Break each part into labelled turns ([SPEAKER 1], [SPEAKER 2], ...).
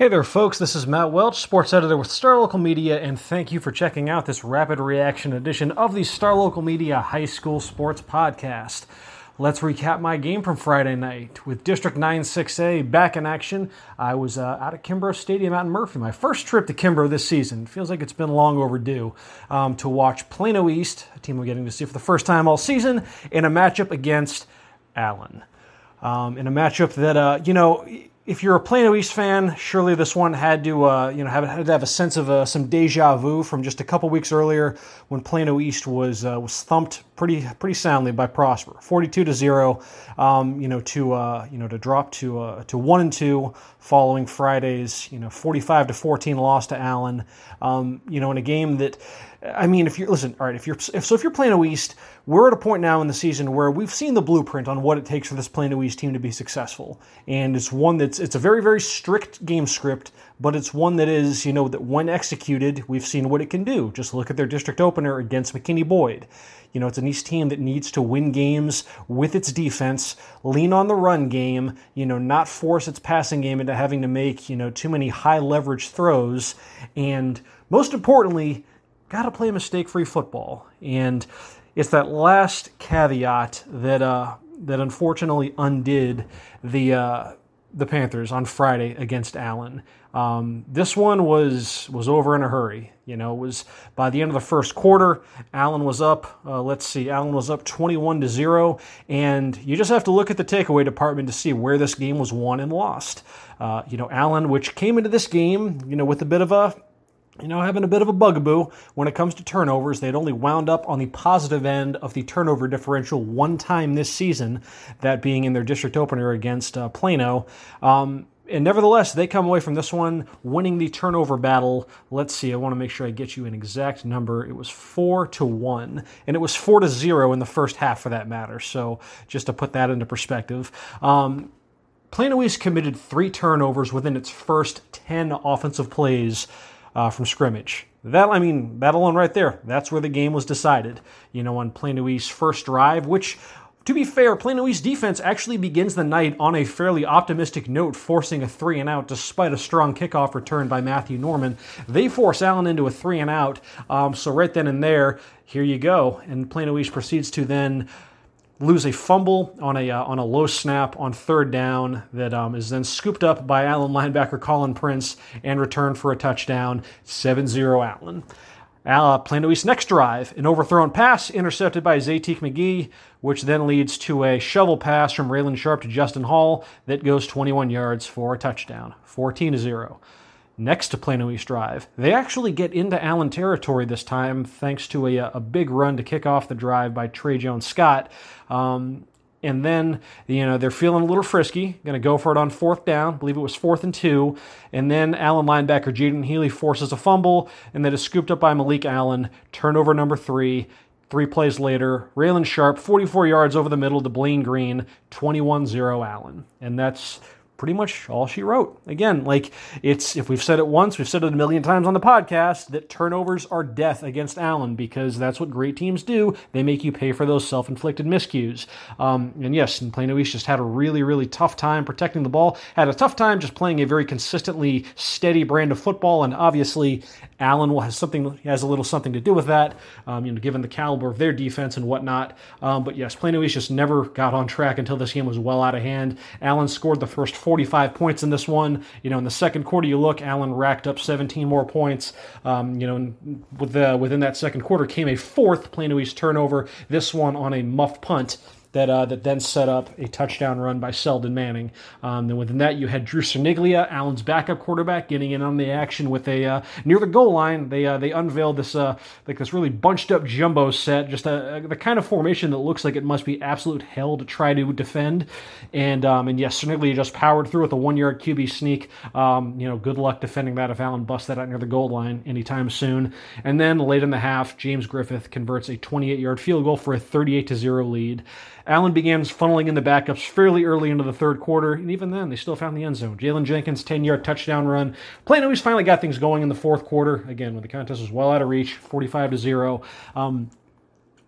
[SPEAKER 1] Hey there, folks. This is Matt Welch, sports editor with Star Local Media, and thank you for checking out this rapid reaction edition of the Star Local Media High School Sports Podcast. Let's recap my game from Friday night with District 9 6A back in action. I was uh, out at Kimbrough Stadium out in Murphy, my first trip to Kimbrough this season. Feels like it's been long overdue um, to watch Plano East, a team we're getting to see for the first time all season, in a matchup against Allen. Um, in a matchup that, uh, you know, if you're a Plano East fan, surely this one had to, uh, you know, have, had to have a sense of uh, some deja vu from just a couple weeks earlier when Plano East was uh, was thumped pretty pretty soundly by Prosper, 42 to zero. Um, you know, to uh, you know to drop to uh, to one and two following Friday's you know 45 to 14 loss to Allen. Um, you know, in a game that I mean, if you're listen, all right, if you're if, so, if you're Plano East, we're at a point now in the season where we've seen the blueprint on what it takes for this Plano East team to be successful, and it's one that's it's a very very strict game script, but it's one that is you know that when executed, we've seen what it can do. Just look at their district opener against McKinney Boyd. You know, it's an East team that needs to win games with its defense, lean on the run game, you know, not force its passing game into having to make, you know, too many high leverage throws, and most importantly, got to play mistake free football. And it's that last caveat that uh, that unfortunately undid the uh, the Panthers on Friday against Allen. Um, this one was was over in a hurry. You know, was by the end of the first quarter, Allen was up. Uh, let's see, Allen was up 21 to zero, and you just have to look at the takeaway department to see where this game was won and lost. Uh, you know, Allen, which came into this game, you know, with a bit of a you know, having a bit of a bugaboo when it comes to turnovers. They'd only wound up on the positive end of the turnover differential one time this season, that being in their district opener against uh, Plano. Um, and nevertheless, they come away from this one winning the turnover battle. Let's see, I want to make sure I get you an exact number. It was four to one, and it was four to zero in the first half, for that matter. So, just to put that into perspective, um, Plano East committed three turnovers within its first 10 offensive plays uh, from scrimmage. That I mean, that alone right there, that's where the game was decided. You know, on Plano first drive, which to be fair, Plano East defense actually begins the night on a fairly optimistic note, forcing a three and out despite a strong kickoff return by Matthew Norman. They force Allen into a three and out. Um, so right then and there, here you go. And Plano East proceeds to then lose a fumble on a uh, on a low snap on third down that um, is then scooped up by Allen linebacker Colin Prince and returned for a touchdown. 7-0 Allen. Uh, Plano East next drive, an overthrown pass intercepted by Zatik McGee, which then leads to a shovel pass from Raylan Sharp to Justin Hall that goes 21 yards for a touchdown, 14 0 next to Plano East Drive. They actually get into Allen territory this time thanks to a, a big run to kick off the drive by Trey Jones Scott. Um, and then, you know, they're feeling a little frisky, going to go for it on fourth down. I believe it was fourth and two. And then Allen linebacker Jaden Healy forces a fumble, and that is scooped up by Malik Allen. Turnover number three. Three plays later, Raylan Sharp, 44 yards over the middle to Blaine Green, 21 0 Allen. And that's pretty much all she wrote. Again, like it's if we've said it once, we've said it a million times on the podcast that turnovers are death against Allen because that's what great teams do. They make you pay for those self-inflicted miscues. Um, and yes, and Plano East just had a really, really tough time protecting the ball. Had a tough time just playing a very consistently steady brand of football, and obviously Allen will has something has a little something to do with that. Um, you know, given the caliber of their defense and whatnot. Um, but yes, Plano East just never got on track until this game was well out of hand. Allen scored the first 45 points in this one. You know, in the second quarter, you look, Allen racked up 17 more points. Um, you know, with the, within that second quarter came a fourth Plano East turnover. This one on a muff punt that uh, that then set up a touchdown run by Seldon Manning. Um, then within that, you had Drew Cerniglia, Allen's backup quarterback, getting in on the action with a uh, near the goal line. They uh, they unveiled this uh, like this really bunched up jumbo set, just a, a, the kind of formation that looks like it must be absolute hell to try to defend. And um, and yes, Cerniglia just powered through with a one yard QB sneak. Um, you know, good luck defending that if Allen busts that out near the goal line anytime soon. And then late in the half, James Griffith converts a 28 yard field goal for a 38 to zero lead. Allen began funneling in the backups fairly early into the third quarter, and even then, they still found the end zone. Jalen Jenkins' 10 yard touchdown run. Plano East finally got things going in the fourth quarter. Again, when the contest was well out of reach, 45 to 0. Um,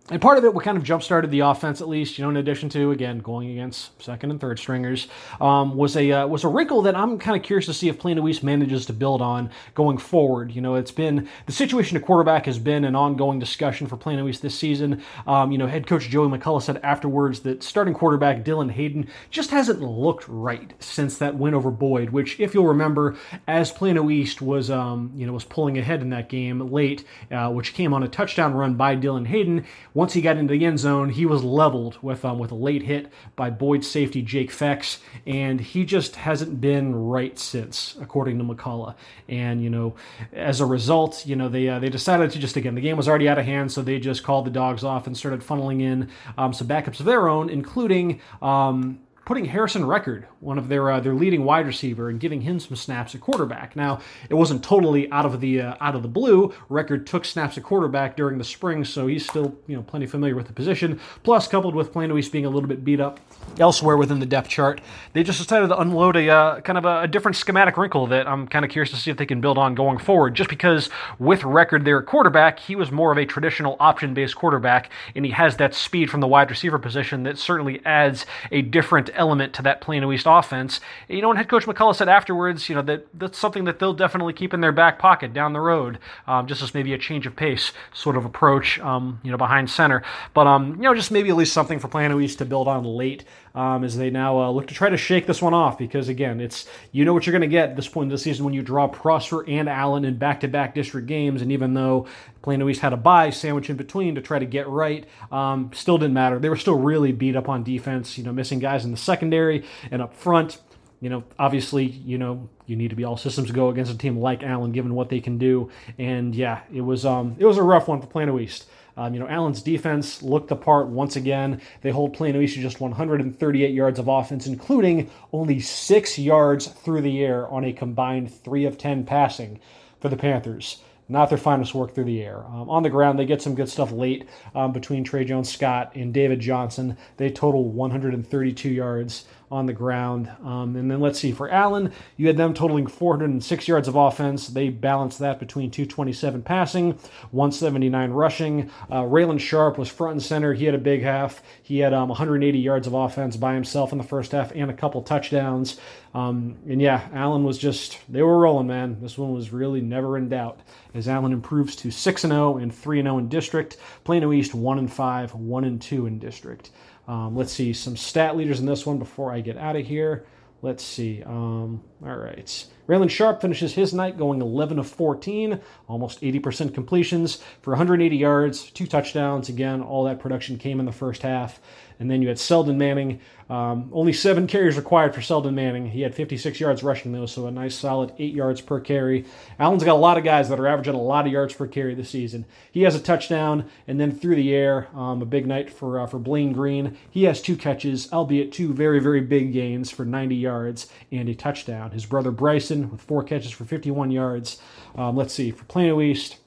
[SPEAKER 1] and part of it, what kind of jump started the offense, at least, you know, in addition to again going against second and third stringers, um, was a uh, was a wrinkle that I'm kind of curious to see if Plano East manages to build on going forward. You know, it's been the situation at quarterback has been an ongoing discussion for Plano East this season. Um, you know, head coach Joey McCullough said afterwards that starting quarterback Dylan Hayden just hasn't looked right since that win over Boyd. Which, if you'll remember, as Plano East was um, you know was pulling ahead in that game late, uh, which came on a touchdown run by Dylan Hayden once he got into the end zone, he was leveled with um, with a late hit by Boyd safety Jake Fex, and he just hasn't been right since, according to McCullough. And you know, as a result, you know they uh, they decided to just again the game was already out of hand, so they just called the dogs off and started funneling in um, some backups of their own, including. Um, putting Harrison Record, one of their uh, their leading wide receiver, and giving him some snaps at quarterback. Now, it wasn't totally out of the uh, out of the blue. Record took snaps at quarterback during the spring, so he's still you know plenty familiar with the position. Plus, coupled with Plano being a little bit beat up elsewhere within the depth chart, they just decided to unload a uh, kind of a, a, different schematic wrinkle that I'm kind of curious to see if they can build on going forward. Just because with Record at quarterback, he was more of a traditional option based quarterback, and he has that speed from the wide receiver position that certainly adds a different element to that Plano East offense. You know, and head coach McCullough said afterwards, you know, that that's something that they'll definitely keep in their back pocket down the road, um, just as maybe a change of pace sort of approach, um, you know, behind center. But, um, you know, just maybe at least something for Plano East to build on late um, as they now uh, look to try to shake this one off because, again, it's you know what you're going to get at this point in the season when you draw Prosper and Allen in back to back district games. And even though Plano East had a bye sandwich in between to try to get right. Um, still didn't matter. They were still really beat up on defense, you know, missing guys in the secondary and up front. You know, obviously, you know, you need to be all systems go against a team like Allen, given what they can do. And yeah, it was um, it was a rough one for Plano East. Um, you know, Allen's defense looked the part once again. They hold Plano East to just 138 yards of offense, including only six yards through the air on a combined three of 10 passing for the Panthers not their finest work through the air. Um, on the ground, they get some good stuff late um, between Trey Jones Scott and David Johnson. They total 132 yards on the ground. Um, and then let's see, for Allen, you had them totaling 406 yards of offense. They balanced that between 227 passing, 179 rushing. Uh, Raylan Sharp was front and center. He had a big half. He had um, 180 yards of offense by himself in the first half and a couple touchdowns. Um, and yeah, Allen was just, they were rolling, man. This one was really never in doubt as Allen improves to 6 0 and 3 0 in district. Plano East 1 and 5, 1 and 2 in district. Um, let's see some stat leaders in this one before I get out of here. Let's see. Um, all right. Raylan Sharp finishes his night going 11 of 14, almost 80% completions for 180 yards, two touchdowns. Again, all that production came in the first half. And then you had Selden Manning. Um, only seven carries required for Selden Manning. He had 56 yards rushing, though, so a nice solid eight yards per carry. Allen's got a lot of guys that are averaging a lot of yards per carry this season. He has a touchdown, and then through the air, um, a big night for uh, for Blaine Green. He has two catches, albeit two very very big gains for 90 yards and a touchdown. His brother Bryson with four catches for 51 yards. Um, let's see for Plano East.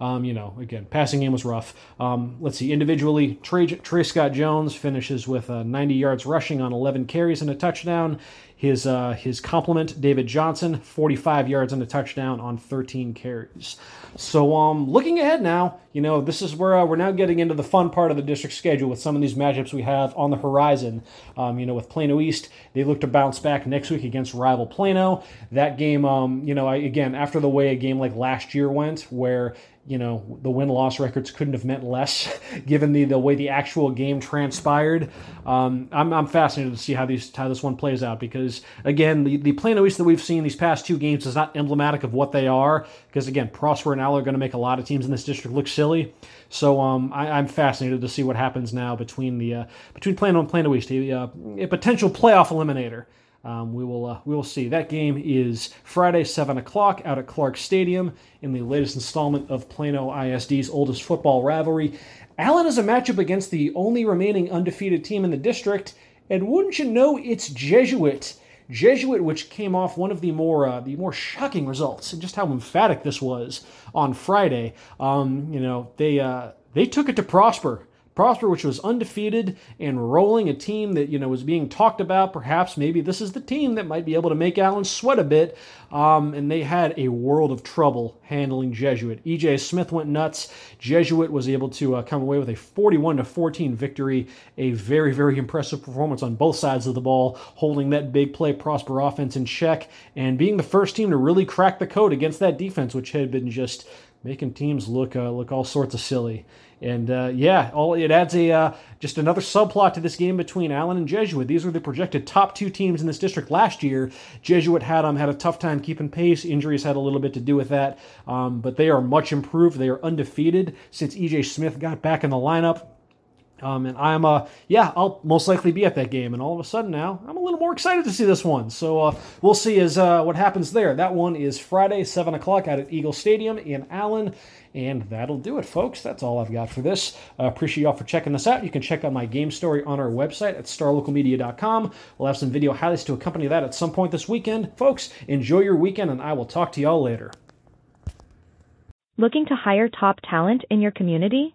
[SPEAKER 1] Um, you know, again, passing game was rough. Um, let's see, individually, Trey, Trey Scott Jones finishes with uh, 90 yards rushing on 11 carries and a touchdown. His uh, his complement, David Johnson, 45 yards and a touchdown on 13 carries. So um, looking ahead now, you know this is where uh, we're now getting into the fun part of the district schedule with some of these matchups we have on the horizon. Um, you know, with Plano East, they look to bounce back next week against rival Plano. That game, um, you know, I, again after the way a game like last year went, where you know the win loss records couldn't have meant less given the, the way the actual game transpired. Um, I'm, I'm fascinated to see how these how this one plays out because again the, the Plano East that we've seen these past two games is not emblematic of what they are because again Prosper and Al are going to make a lot of teams in this district look silly. So um, I, am fascinated to see what happens now between the uh, between Plano and Plano East, a, uh, a potential playoff eliminator. Um, we will uh, we will see. That game is Friday, seven o'clock, out at Clark Stadium in the latest installment of Plano ISD's oldest football rivalry. Allen is a matchup against the only remaining undefeated team in the district, and wouldn't you know, it's Jesuit. Jesuit, which came off one of the more uh, the more shocking results, and just how emphatic this was on Friday. Um, you know, they uh, they took it to Prosper Prosper, which was undefeated and rolling, a team that you know was being talked about. Perhaps maybe this is the team that might be able to make Allen sweat a bit. Um, and they had a world of trouble handling Jesuit. EJ Smith went nuts. Jesuit was able to uh, come away with a 41 to 14 victory. A very very impressive performance on both sides of the ball, holding that big play Prosper offense in check and being the first team to really crack the code against that defense, which had been just making teams look uh, look all sorts of silly. And uh, yeah, all it adds a uh, just another subplot to this game between Allen and Jesuit. These were the projected top two teams in this district last year. Jesuit had um, had a tough time keeping pace. Injuries had a little bit to do with that, um, but they are much improved. They are undefeated since EJ Smith got back in the lineup. Um, and I'm, uh, yeah, I'll most likely be at that game. And all of a sudden now, I'm a little more excited to see this one. So uh, we'll see as uh, what happens there. That one is Friday, 7 o'clock out at Eagle Stadium in Allen. And that'll do it, folks. That's all I've got for this. Uh, appreciate y'all for checking this out. You can check out my game story on our website at starlocalmedia.com. We'll have some video highlights to accompany that at some point this weekend. Folks, enjoy your weekend, and I will talk to y'all later.
[SPEAKER 2] Looking to hire top talent in your community?